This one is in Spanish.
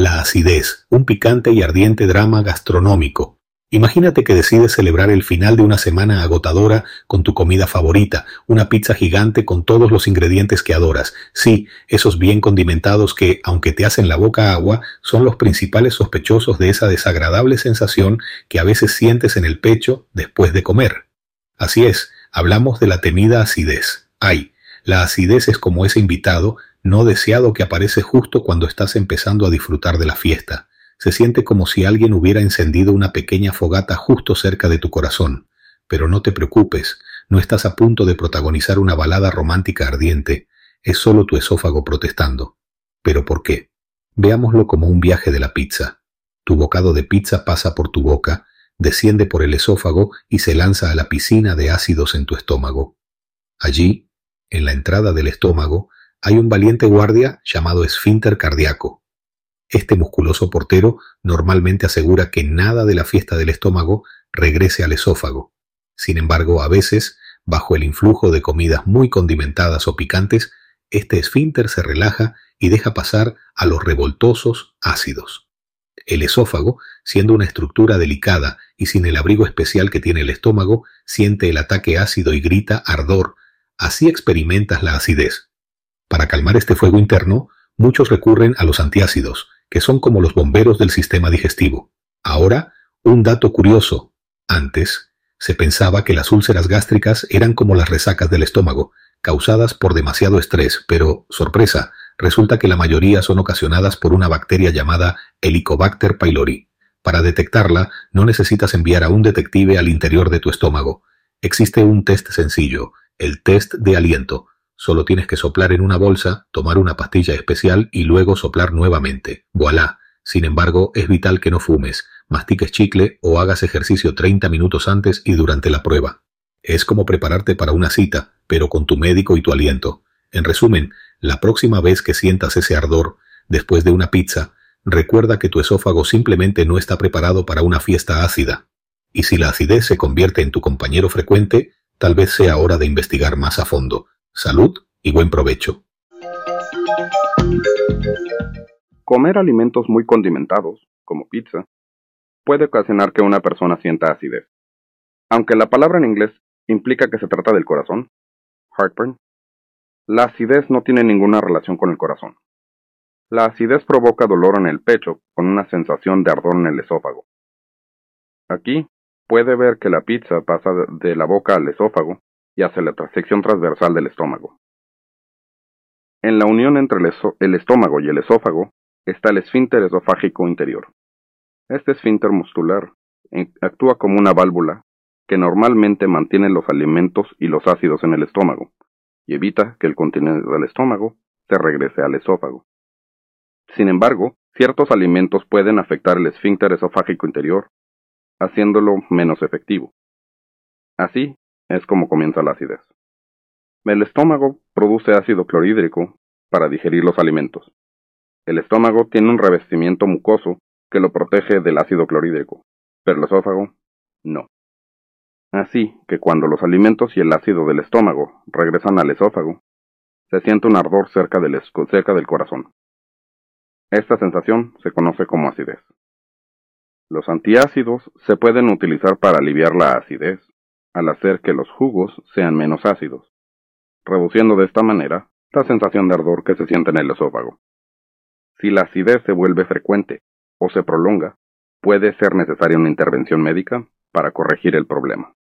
La acidez, un picante y ardiente drama gastronómico. Imagínate que decides celebrar el final de una semana agotadora con tu comida favorita, una pizza gigante con todos los ingredientes que adoras. Sí, esos bien condimentados que, aunque te hacen la boca agua, son los principales sospechosos de esa desagradable sensación que a veces sientes en el pecho después de comer. Así es, hablamos de la temida acidez. Ay, la acidez es como ese invitado no deseado que aparece justo cuando estás empezando a disfrutar de la fiesta. Se siente como si alguien hubiera encendido una pequeña fogata justo cerca de tu corazón. Pero no te preocupes, no estás a punto de protagonizar una balada romántica ardiente, es solo tu esófago protestando. ¿Pero por qué? Veámoslo como un viaje de la pizza. Tu bocado de pizza pasa por tu boca, desciende por el esófago y se lanza a la piscina de ácidos en tu estómago. Allí, en la entrada del estómago, hay un valiente guardia llamado esfínter cardíaco, este musculoso portero normalmente asegura que nada de la fiesta del estómago regrese al esófago. Sin embargo, a veces, bajo el influjo de comidas muy condimentadas o picantes, este esfínter se relaja y deja pasar a los revoltosos ácidos. El esófago, siendo una estructura delicada y sin el abrigo especial que tiene el estómago, siente el ataque ácido y grita ardor. Así experimentas la acidez. Para calmar este fuego interno, muchos recurren a los antiácidos, que son como los bomberos del sistema digestivo. Ahora, un dato curioso. Antes, se pensaba que las úlceras gástricas eran como las resacas del estómago, causadas por demasiado estrés, pero, sorpresa, resulta que la mayoría son ocasionadas por una bacteria llamada Helicobacter pylori. Para detectarla, no necesitas enviar a un detective al interior de tu estómago. Existe un test sencillo, el test de aliento, Solo tienes que soplar en una bolsa, tomar una pastilla especial y luego soplar nuevamente. Voilà. Sin embargo, es vital que no fumes, mastiques chicle o hagas ejercicio 30 minutos antes y durante la prueba. Es como prepararte para una cita, pero con tu médico y tu aliento. En resumen, la próxima vez que sientas ese ardor, después de una pizza, recuerda que tu esófago simplemente no está preparado para una fiesta ácida. Y si la acidez se convierte en tu compañero frecuente, tal vez sea hora de investigar más a fondo. Salud y buen provecho. Comer alimentos muy condimentados, como pizza, puede ocasionar que una persona sienta acidez. Aunque la palabra en inglés implica que se trata del corazón, heartburn, la acidez no tiene ninguna relación con el corazón. La acidez provoca dolor en el pecho con una sensación de ardor en el esófago. Aquí puede ver que la pizza pasa de la boca al esófago y la sección transversal del estómago. En la unión entre el, estómago y el esófago está el esfínter esofágico interior. Este esfínter muscular actúa como una válvula que normalmente mantiene los alimentos y los ácidos en el estómago y evita que el contenido del estómago se regrese al esófago. Sin embargo, ciertos alimentos pueden afectar el esfínter esofágico interior, haciéndolo menos efectivo. Así, es como comienza la acidez. El estómago produce ácido clorhídrico para digerir los alimentos. El estómago tiene un revestimiento mucoso que lo protege del ácido clorhídrico, pero el esófago no. Así que cuando los alimentos y el ácido del estómago regresan al esófago, se siente un ardor cerca del, corazón. Esta sensación se conoce como acidez. Los antiácidos se pueden utilizar para aliviar la acidez, al hacer que los jugos sean menos ácidos, reduciendo de esta manera la sensación de ardor que se siente en el esófago. Si la acidez se vuelve frecuente o se prolonga, puede ser necesaria una intervención médica para corregir el problema.